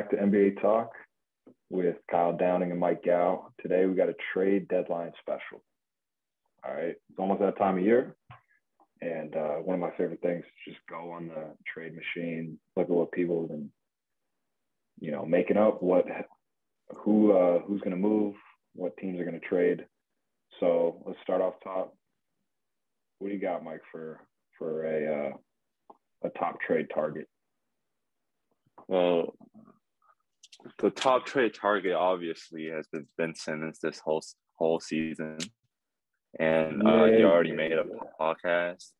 back to NBA Talk with Kyle Downing and Mike Gow. Today we got a trade deadline special. All right, it's almost that time of year, and uh, one of my favorite things is just go on the trade machine, look at what people have been, you know, making up, what, who, uh, who's going to move, what teams are going to trade. So let's start off top. What do you got, Mike, for for a uh, a top trade target? Well, the top trade target obviously has been Ben Simmons this whole whole season, and uh, he already made a podcast.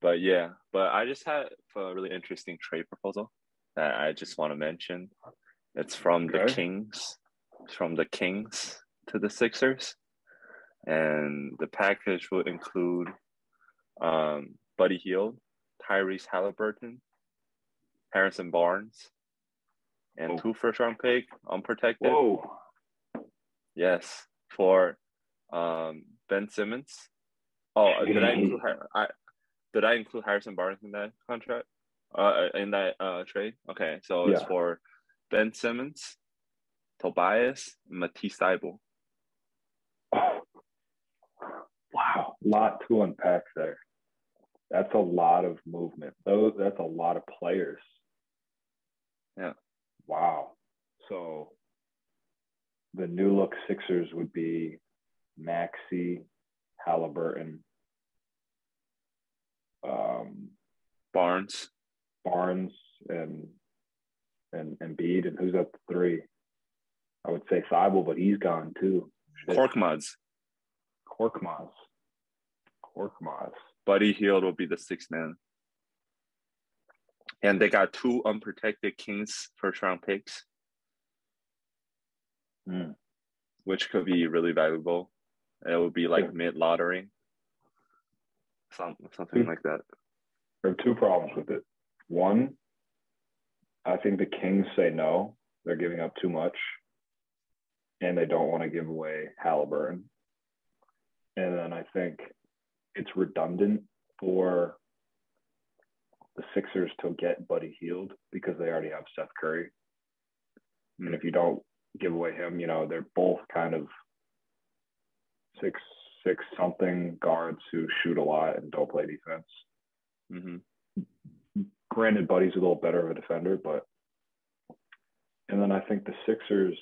But yeah, but I just had a really interesting trade proposal that I just want to mention. It's from okay. the Kings, it's from the Kings to the Sixers, and the package will include um, Buddy Hield, Tyrese Halliburton, Harrison Barnes, and two first round pick unprotected. Whoa. Yes, for um, Ben Simmons. Oh, uh, did I include I did I include Harrison Barnes in that contract? Uh, in that uh trade. Okay, so yeah. it's for Ben Simmons, Tobias, Matisse Thybulle. Oh. Wow, lot to unpack there. That's a lot of movement. Those that's a lot of players. Yeah. Wow. So the new look Sixers would be Maxey, Halliburton, um, Barnes, Barnes, and and Embiid, and who's up the three? I would say Thybulle, but he's gone too. Korkmaz. Korkmaz. Korkmaz. Buddy Hield will be the sixth man. And they got two unprotected Kings first round picks, mm. which could be really valuable. It would be like yeah. mid lottery, something, something like that. There are two problems with it. One, I think the Kings say no, they're giving up too much, and they don't want to give away Halliburton. And then I think it's redundant for the Sixers to get Buddy Hield because they already have Seth Curry. Mm-hmm. And if you don't give away him, you know, they're both kind of six six something guards who shoot a lot and don't play defense. Mm-hmm. Granted, Buddy's a little better of a defender, but and then I think the Sixers,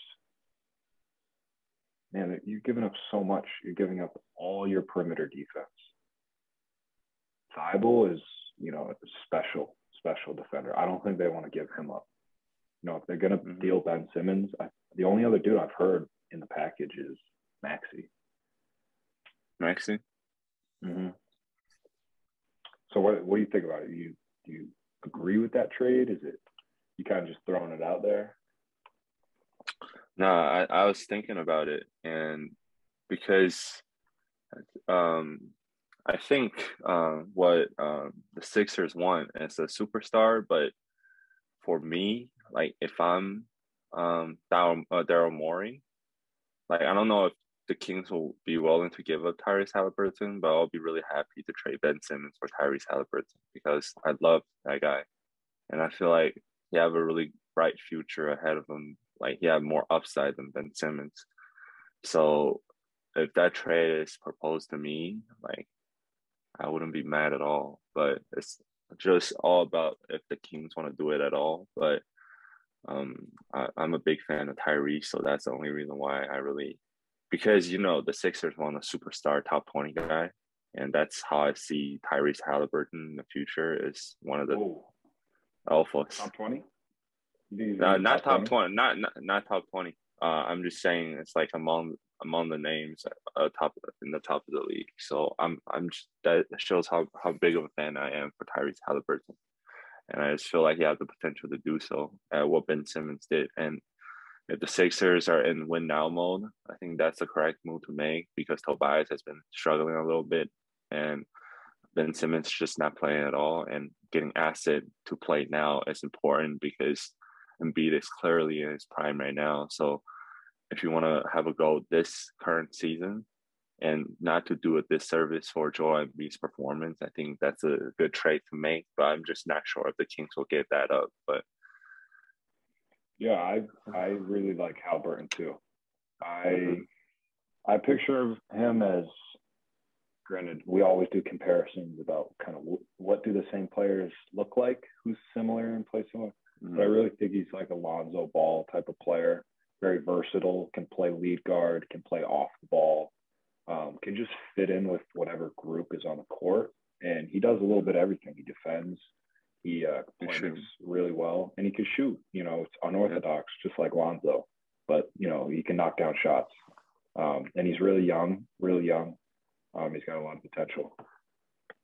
man, you're giving up so much. You're giving up all your perimeter defense. Thybulle is, you know, a special, special defender. I don't think they want to give him up. You know, if they're going to mm-hmm. deal Ben Simmons, I, the only other dude I've heard in the package is Maxey. Maxey? Mm-hmm. So what, what do you think about it? Do You, do you agree with that trade? Is it, you kind of just throwing it out there? No, I, I was thinking about it and because um I think uh, what um, the Sixers want is a superstar, but for me, like if I'm um, Daryl, uh, Daryl Morey, like I don't know if the Kings will be willing to give up Tyrese Halliburton, but I'll be really happy to trade Ben Simmons for Tyrese Halliburton because I love that guy, and I feel like he have a really bright future ahead of him. Like he had more upside than Ben Simmons. So if that trade is proposed to me, like I wouldn't be mad at all. But it's just all about if the Kings want to do it at all. But um, I, am a big fan of Tyrese, so that's the only reason why I really, because you know the Sixers want a superstar top 20 guy, and that's how I see Tyrese Halliburton in the future is one of the Whoa. alphas. Top 20? No, not top 20, 20 not, not not top 20. Uh, I'm just saying it's like among among the names uh, top in the top of the league. So I'm I'm that shows how how big of a fan I am for Tyrese Halliburton, and I just feel like he has the potential to do so at what Ben Simmons did. And if the Sixers are in win now mode, I think that's the correct move to make because Tobias has been struggling a little bit, and Ben Simmons just not playing at all, and getting Asset to play now is important because Embiid is clearly in his prime right now. So if you want to have a go this current season and not to do a disservice for Joel Embiid's performance, I think that's a good trade to make. But I'm just not sure if the Kings will give that up. But Yeah, I I really like Halliburton too. I mm-hmm. I picture of him as granted we always do comparisons about kind of what do the same players look like who's similar and play similar mm-hmm. but i really think he's like a lonzo ball type of player very versatile can play lead guard can play off the ball um, can just fit in with whatever group is on the court and he does a little bit of everything he defends he uh, plays really well and he can shoot you know it's unorthodox yeah. just like lonzo but you know he can knock down shots um, and he's really young really young um, he's got a lot of potential.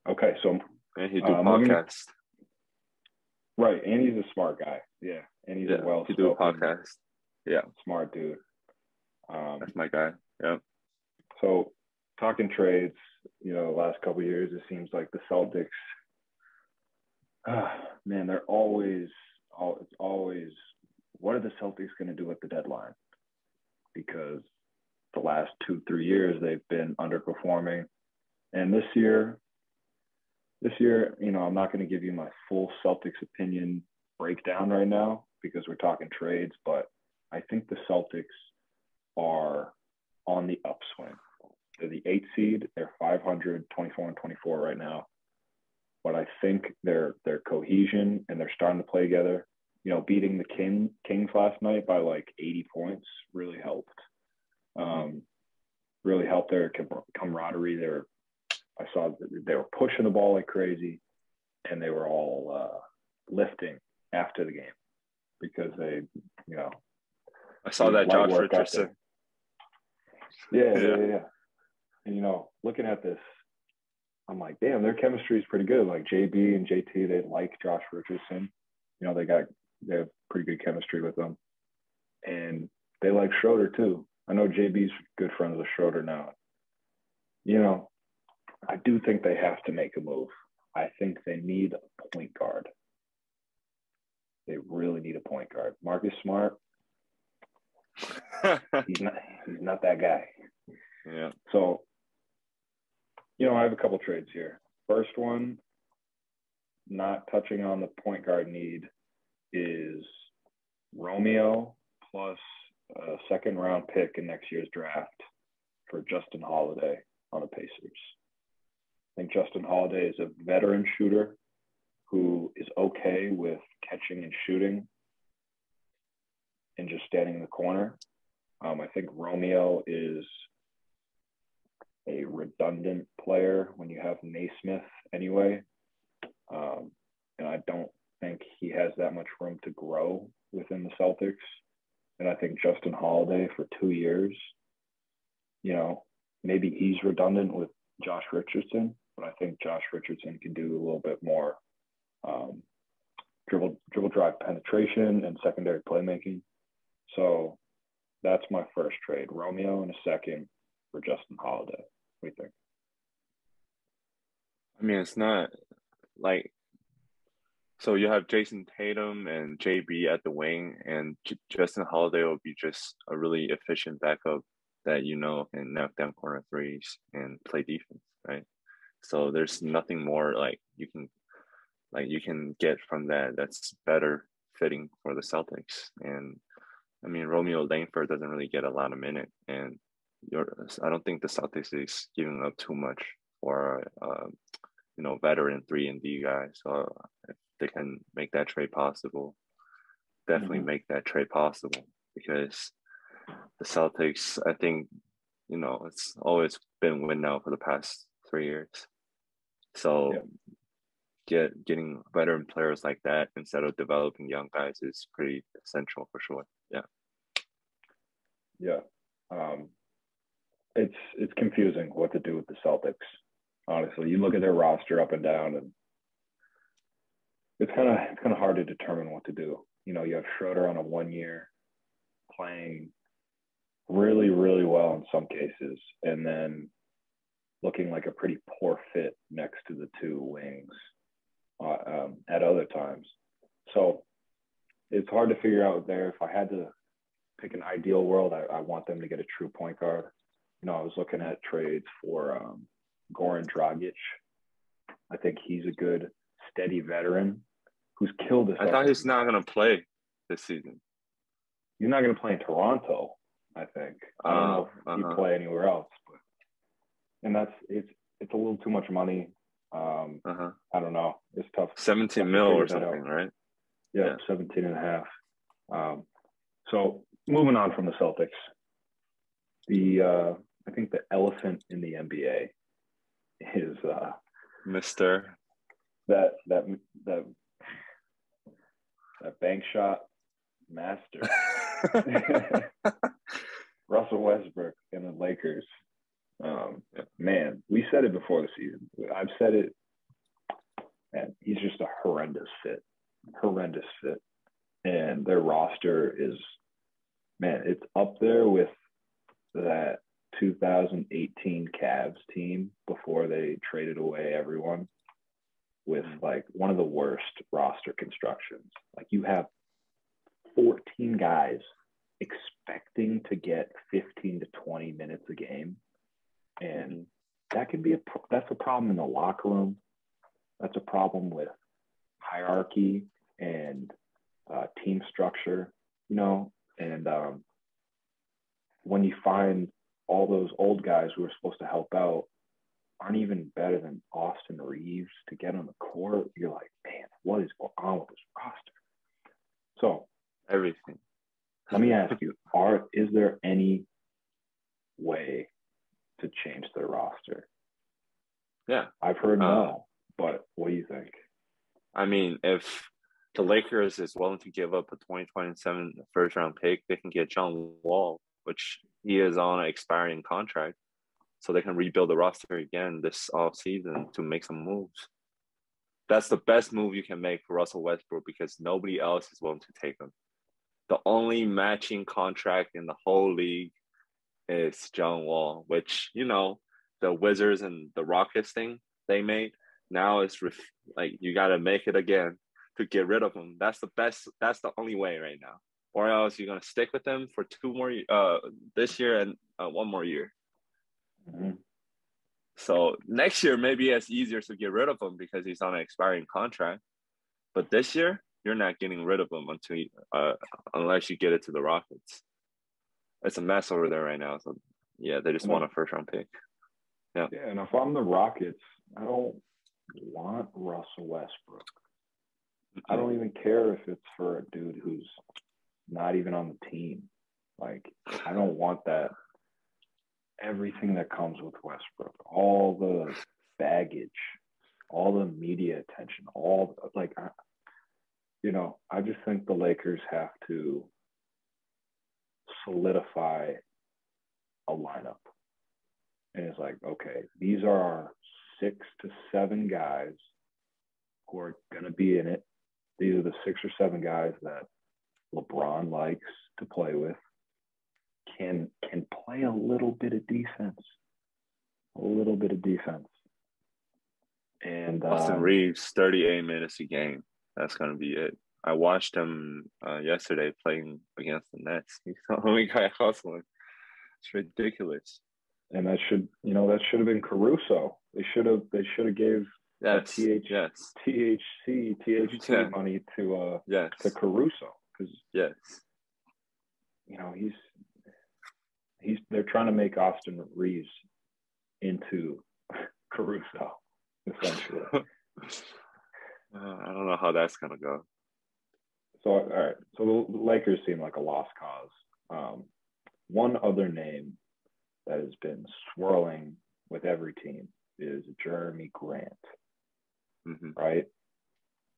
Okay, so and he do um, podcast. Right, and he's a smart guy. Yeah, and he's yeah, a well. He do a podcast. Yeah, smart dude. Um, That's my guy. Yeah. So, talking trades, you know, the last couple years, it seems like the Celtics. Uh, man, they're always, all it's always, what are the Celtics going to do at the deadline? Because the last two, three years, they've been underperforming. And this year, this year, you know, I'm not going to give you my full Celtics opinion breakdown right now because we're talking trades, but I think the Celtics are on the upswing. They're the eight seed. They're 500, 24 and 24 right now. But I think their their cohesion and they're starting to play together. You know, beating the King Kings last night by like 80 points really helped um, really helped their camaraderie. They were, I saw they were pushing the ball like crazy, and they were all uh, lifting after the game because they, you know, I saw that Josh Richardson. Yeah, yeah, yeah, yeah. And you know, looking at this, I'm like, damn, their chemistry is pretty good. Like JB and JT, they like Josh Richardson. You know, they got they have pretty good chemistry with them, and they like Schroeder too. I know JB's good friends with Schroeder now. You know, I do think they have to make a move. I think they need a point guard. They really need a point guard. Marcus Smart, he's not he's not that guy. Yeah. So, you know, I have a couple trades here. First one, not touching on the point guard need, is Romeo plus a second round pick in next year's draft for Justin Holiday on the Pacers. I think Justin Holiday is a veteran shooter who is okay with catching and shooting and just standing in the corner. Um, I think Romeo is a redundant player when you have Nesmith anyway. Um, and I don't think he has that much room to grow within the Celtics. And I think Justin Holiday for two years, you know, maybe he's redundant with Josh Richardson, but I think Josh Richardson can do a little bit more um, dribble dribble drive penetration and secondary playmaking. So that's my first trade. Romeo in a second for Justin Holiday. What do you think? I mean, it's not like so you have Jayson Tatum and JB at the wing, and J- Justin Holiday will be just a really efficient backup that you know can knock down corner threes and play defense, right? So there's nothing more like you can like you can get from that that's better fitting for the Celtics. And I mean Romeo Langford doesn't really get a lot of minute, and you're I don't think the Celtics is giving up too much for uh, you know veteran three and D guy. So if they can make that trade possible, definitely mm-hmm. make that trade possible because the Celtics, I think, you know, it's always been win now for the past three years. So yeah. get getting veteran players like that instead of developing young guys is pretty essential for sure. Yeah. Yeah. Um, it's it's confusing what to do with the Celtics. Honestly, you look at their roster up and down, and it's kind of it's kind of hard to determine what to do. You know, you have Schroeder on a one year playing really really well in some cases, and then looking like a pretty poor fit next to the two wings uh, um, at other times. So it's hard to figure out there. If I had to pick an ideal world, I, I want them to get a true point guard. You know, I was looking at trades for um, Goran Dragic. I think he's a good steady veteran who's killed us. I thought he's not going to play this season. he's not going to play in Toronto. I think I don't know if Uh, he'd uh-huh. play anywhere else, but and that's it's it's a little too much money. Um, Uh-huh. I don't know. It's tough. 17 Have to mil or something, right? Yeah, Yeah. 17 and a half. Um, so moving on from the Celtics, the uh, I think the elephant in the NBA is uh, Mister. that that that that bank shot master Russell Westbrook and the Lakers. Um, Yeah. Man, we said it before the season. I've said it. And he's just a horrendous fit, horrendous fit, and their roster is, man, it's up there with that 2018 Cavs team before they traded away everyone with Mhm. like one of the worst roster constructions. Like you have 14 guys expecting to get 15 to 20 minutes a game. And that can be a pro- that's a problem in the locker room. That's a problem with hierarchy and uh, team structure, you know. And um, when you find all those old guys who are supposed to help out aren't even better than Austin Reaves to get on the court, you're like, man, what is going on with this roster? So Everything. let me ask you: Are is there any way to change their roster? Yeah. I've heard Uh, no, but what do you think? I mean, if the Lakers is willing to give up a 2027 first round pick, they can get John Wall, which he is on an expiring contract. So they can rebuild the roster again this off season to make some moves. That's the best move you can make for Russell Westbrook because nobody else is willing to take him. The only matching contract in the whole league is John Wall, which, you know, the Wizards and the Rockets thing they made. Now it's ref- like you got to make it again to get rid of him. That's the best. That's the only way right now. Or else you're gonna stick with him for two more uh this year and uh, one more year. Mhm. So next year maybe it's easier to get rid of him because he's on an expiring contract. But this year you're not getting rid of him until you, uh unless you get it to the Rockets. It's a mess over there right now. So yeah, they just want a first round pick. Yeah, and if I'm the Rockets, I don't want Russell Westbrook. I don't even care if it's for a dude who's not even on the team. Like, I don't want that. Everything that comes with Westbrook, all the baggage, all the media attention, all like, I, you know, I just think the Lakers have to solidify a lineup. And it's like, okay, these are our six to seven guys who are going to be in it. These are the six or seven guys that LeBron likes to play with. Can can play a little bit of defense, a little bit of defense, and Austin um, Reaves, 38 minutes a game. That's gonna be it. I watched him uh, yesterday playing against the Nets. He's the only guy hustling. It's ridiculous. and that should you know that should have been Caruso. They should have they should have gave Yes, TH yes, THC THC Yeah. money to uh yes, to Caruso because yes. you know he's he's they're trying to make Austin Reaves into Caruso essentially. Uh, I don't know how that's gonna go. So all right, so the Lakers seem like a lost cause. Um, one other name that has been swirling with every team is Jerami Grant, hmm right?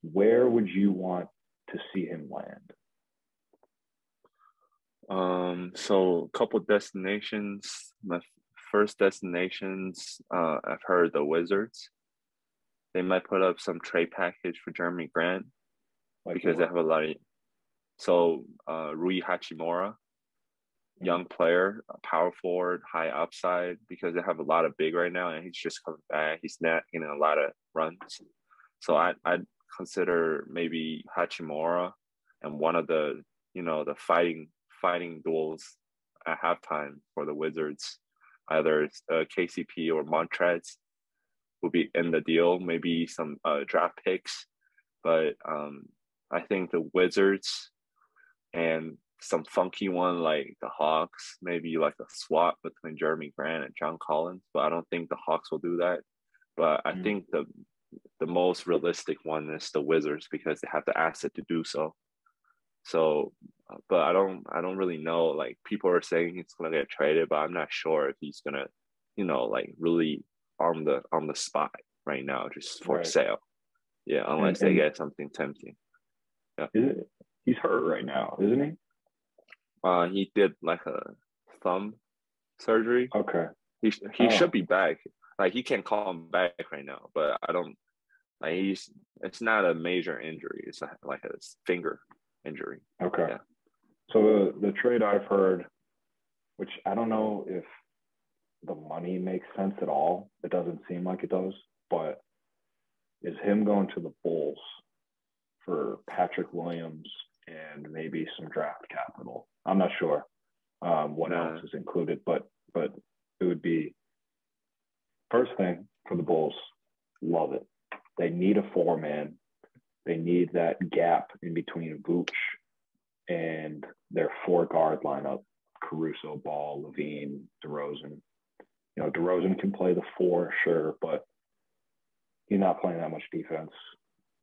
Where would you want to see him land? Um, so a couple destinations. My first destinations, uh, I've heard the Wizards. They might put up some trade package for Jerami Grant Like because they have a lot of. So uh, Rui Hachimura, young player, a power forward, high upside because they have a lot of big right now, and he's just coming back. He's not getting a lot of runs, so I I'd consider maybe Hachimura and one of the you know the fighting fighting duels at halftime for the Wizards, either uh, KCP or Montrez will be in the deal. Maybe some uh, draft picks, but um, I think the Wizards and some funky one like the Hawks, maybe like a swap between Jerami Grant and John Collins. But I don't think the Hawks will do that. But I mm. think the the most realistic one is the Wizards because they have the asset to do so. So, but I don't I don't really know. Like people are saying he's gonna get traded, but I'm not sure if he's gonna, you know, like really on the on the spot right now, just for right. sale. Yeah, unless and, and they get something tempting. Yeah. He's hurt right now, isn't he? Uh, he did like a thumb surgery. Okay. He he oh. should be back. Like he can't call him back right now, but I don't. Like he's it's not a major injury. It's like a finger injury. Okay. Yeah. So the the trade I've heard, which I don't know if the money makes sense at all. It doesn't seem like it does, but is him going to the Bulls for Patrick Williams and maybe some draft capital. I'm not sure um, what else is included, but but it would be first thing for the Bulls. Love it. They need a four man. They need that gap in between Vooch and their four guard lineup: Caruso, Ball, LaVine, DeRozan. You know, DeRozan can play the four, sure, but he's not playing that much defense.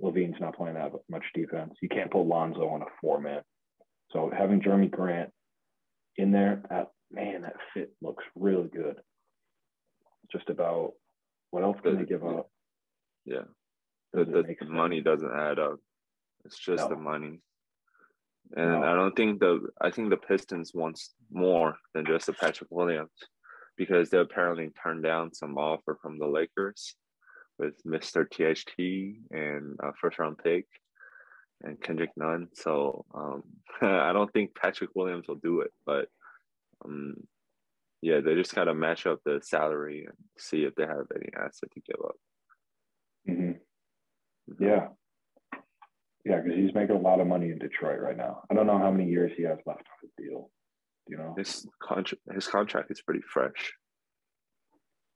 LaVine's not playing that much defense. You can't put Lonzo on a four man. So having Jerami Grant in there, that man, that fit looks really good. Just about what else can they give up? Yeah. The, the money doesn't add up. It's just no. the money. And no. I don't think the I think the Pistons wants more than just a Patrick Williams because they apparently turned down some offer from the Lakers with Mr. THT and a first round pick and Kendrick Nunn. So um, I don't think Patrick Williams will do it, but um, yeah, they just got to match up the salary and see if they have any asset to give up. Mm-hmm. mm-hmm. Yeah. Yeah, because he's making a lot of money in Detroit right now. I don't know how many years he has left on his deal. You know, his contract his contract is pretty fresh.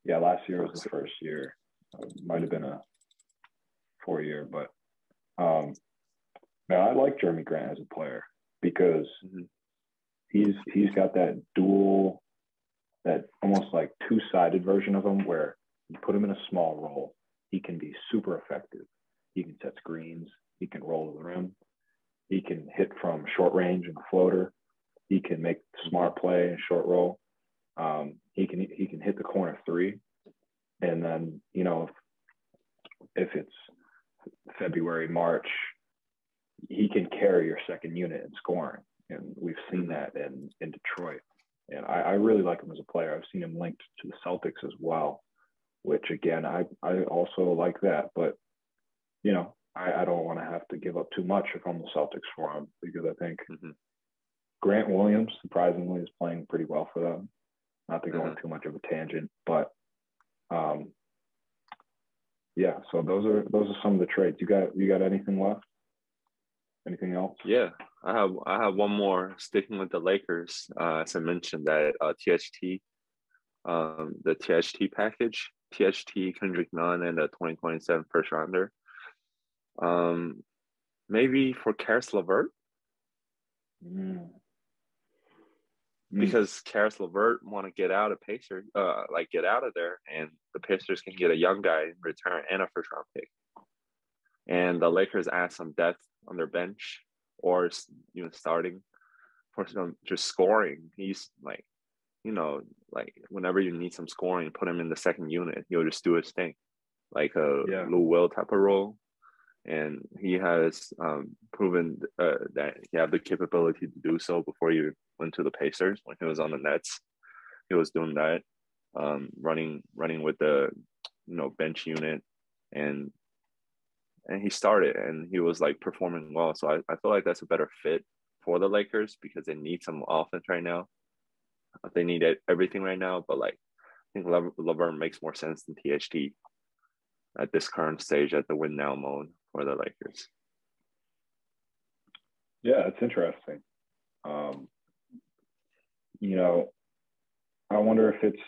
Yeah, last year was the first year. It might have been a four year, but um, man, I like Jerami Grant as a player because mm-hmm. he's he's got that dual, that almost like two sided version of him where you put him in a small role, he can be super effective. He can set screens, he can roll to the rim, he can hit from short range and floater, he can make smart play and short roll. Um, he can he can hit the corner three. And then you know if, if it's February March he can carry your second unit in scoring. And we've seen that in in Detroit and I, I really like him as a player I've seen him linked to the Celtics as well which again I I also like that but you know I, I don't want to have to give up too much if I'm the Celtics for him because I think mm-hmm. Grant Williams surprisingly is playing pretty well for them not to go mm-hmm. on too much of a tangent but um, yeah, so those are those are some of the trades. You got you got anything left? Anything else? Yeah, I have I have one more. Sticking with the Lakers, uh, as I mentioned that uh, THT, um, the THT package, THT Kendrick Nunn and the 2027 first rounder. Um, maybe for Caris LeVert. Mm. Mm. because Caris LeVert want to get out of Pacers, uh, like get out of there, and the Pacers can get a young guy in return and a first round pick. And the Lakers add some depth on their bench or you know starting for some just scoring. He's like, you know, like whenever you need some scoring, put him in the second unit. He'll just do his thing, like a yeah. Lou Will type of role and he has um, proven uh, that he had the capability to do so before he went to the Pacers when he was on the Nets. He was doing that, um, running running with the you know bench unit, and and he started and he was like performing well. So I, I feel like that's a better fit for the Lakers because they need some offense right now. They need everything right now, but like I think LeVert makes more sense than THT at this current stage at the win now mode for the Lakers. Yeah, it's interesting. Um, you know, I wonder if it's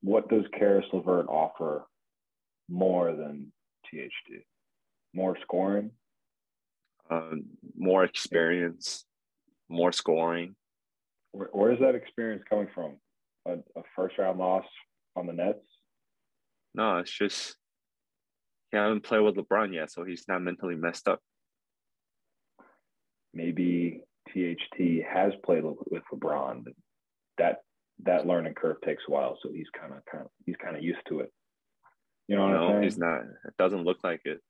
what does Caris LeVert offer more than THT? More scoring? Um, more experience. more scoring. Where, where is that experience coming from? A, a first round loss on the Nets? No, it's just he hasn't played with LeBron yet, so he's not mentally messed up. Maybe THT has played with LeBron. That that learning curve takes a while, so he's kind of kind of he's kind of used to it. You know what no, I'm saying? he's not. It doesn't look like it.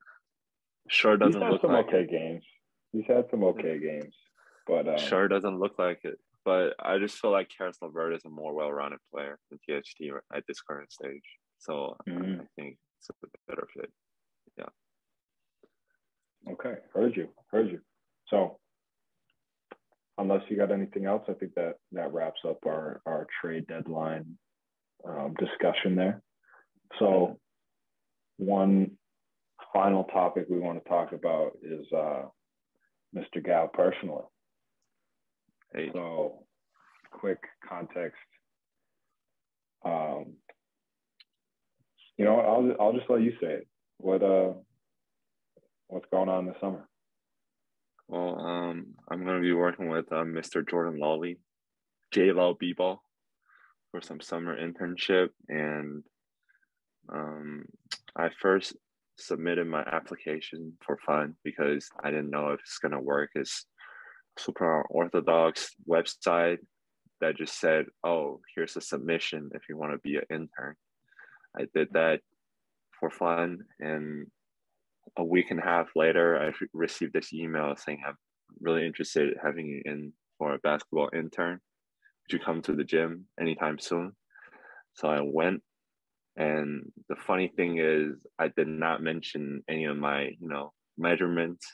Sure doesn't look some like okay it. games. He's had some okay games, but um, sure doesn't look like it. But I just feel like Caris LeVert is a more well-rounded player than THT at this current stage. So mm-hmm. I think it's a better fit. Yeah. Okay, heard you, heard you. So unless you got anything else, I think that that wraps up our our trade deadline um, discussion there. So one final topic we want to talk about is uh, Mr. Gal personally. Hey. So, quick context. Um, you know, I'll I'll just let you say it. What uh, what's going on this summer? Well, um, I'm gonna be working with uh, Mr. Jordan Lawley, J Law B Ball, for some summer internship, and um, I first submitted my application for fun because I didn't know if it's gonna work. It's super orthodox website that just said, "Oh, here's a submission if you want to be an intern." I did that for fun, and a week and a half later, I received this email saying I'm really interested in having you in for a basketball intern. Would you come to the gym anytime soon? So I went and the funny thing is, I did not mention any of my, you know, measurements,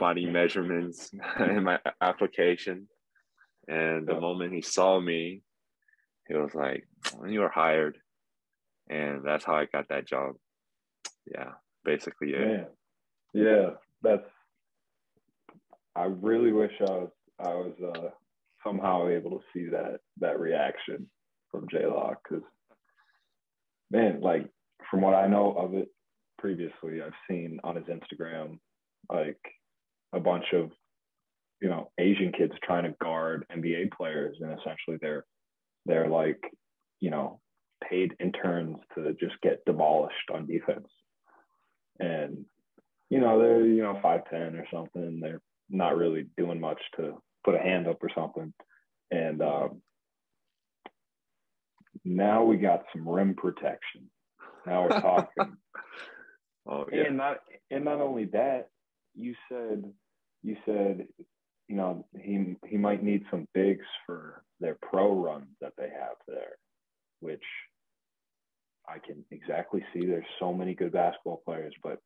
body measurements in my application. And the moment he saw me, he was like, "You are hired," and that's how I got that job. Yeah, basically it. Man. Yeah, that's. I really wish I was I was uh, somehow able to see that that reaction from J Lock because man, like from what I know of it previously, I've seen on his Instagram like a bunch of you know Asian kids trying to guard NBA players, and essentially they're they're like you know paid interns to just get demolished on defense, and you know they're you know five ten or something. They're not really doing much to put a hand up or something, and um, now we got some rim protection. Now we're talking. oh, yeah. And not and not only that, you said you said you know he he might need some bigs for their pro runs that they have there, which I can exactly see. There's so many good basketball players, but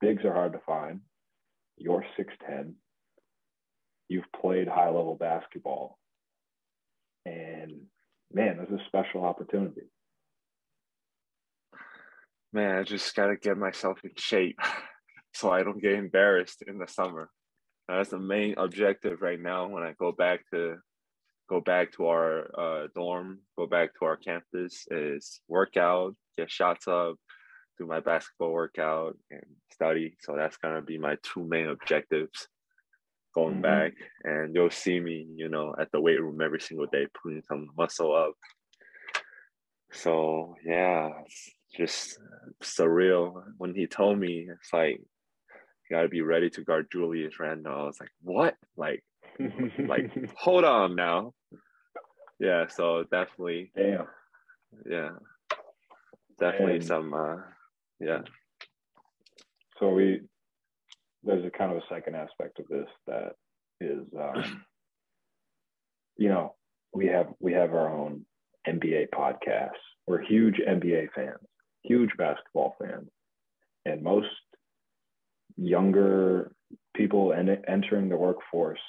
bigs are hard to find. You're six ten. You've played high level basketball, and man, this is a special opportunity. Man, I just got to get myself in shape so I don't get embarrassed in the summer. That's the main objective right now when I go back to go back to our uh, dorm, go back to our campus is workout, get shots up, do my basketball workout and study. So that's gonna be my two main objectives going mm-hmm. back and you'll see me, you know, at the weight room every single day putting some muscle up. So yeah, it's just surreal. When he told me, it's like you gotta be ready to guard Julius Randle. I was like, what? Like, like hold on now. Yeah, so definitely. Damn. Yeah, definitely some. uh Yeah. So we there's a kind of a second aspect of this that is um, you know we have we have our own NBA podcasts. We're huge NBA fans, huge basketball fans, and most younger people en- entering the workforce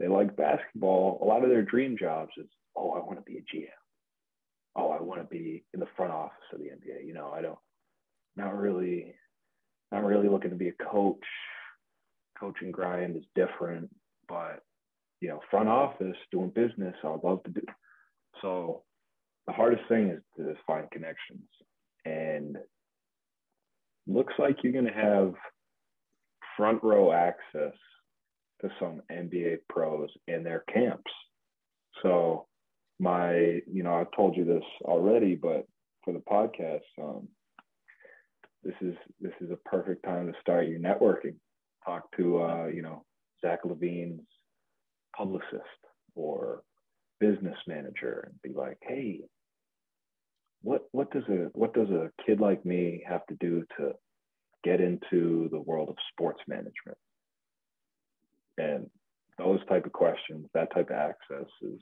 they like basketball. A lot of their dream jobs is oh I want to be a GM. Oh I want to be in the front office of the NBA. You know I don't not really not really looking to be a coach coaching grind is different, but you know, front office doing business, I love to do. So the hardest thing is to find connections, and looks like you're going to have front row access to some NBA pros in their camps. So my, you know, I've told you this already, but for the podcast, um, this is this is a perfect time to start your networking. Talk to uh, you know Zach LaVine's publicist or business manager and be like, hey, what what does a what does a kid like me have to do to get into the world of sports management? And those type of questions, that type of access is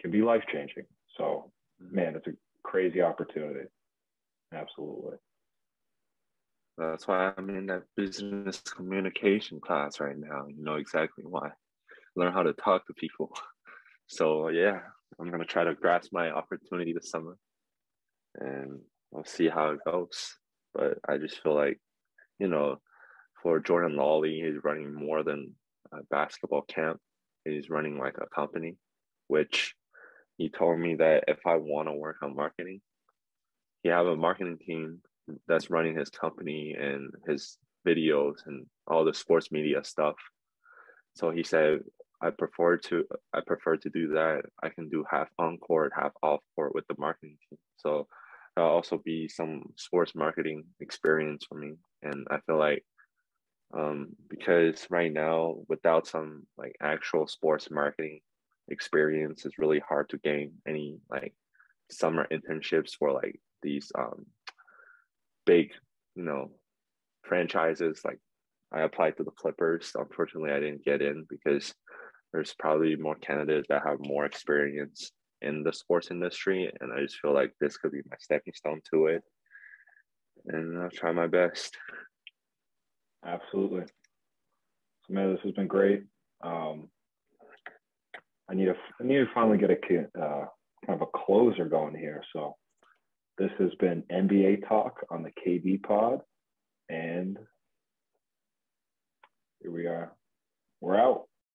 can be life changing. So man, it's a crazy opportunity. Absolutely. That's why I'm in that business communication class right now. You know exactly why. Learn how to talk to people. So yeah, I'm gonna try to grasp my opportunity this summer, and we'll see how it goes. But I just feel like, you know, for Jordan Lawley, he's running more than a basketball camp. He's running like a company, which he told me that if I want to work on marketing, he have a marketing team that's running his company and his videos and all the sports media stuff. So he said, I prefer to I prefer to do that. I can do half on court, half off court with the marketing team. So that'll also be some sports marketing experience for me. And I feel like um, because right now, without some like actual sports marketing experience, it's really hard to gain any like summer internships for like these um, big, you know, franchises. Like I applied to the Clippers. Unfortunately, I didn't get in because there's probably more candidates that have more experience in the sports industry. And I just feel like this could be my stepping stone to it. And I'll try my best. Absolutely. So, man, this has been great. Um, I need to I need to finally get a uh, kind of a closer going here. So this has been NBA Talk on the KD Pod, and here we are. We're out.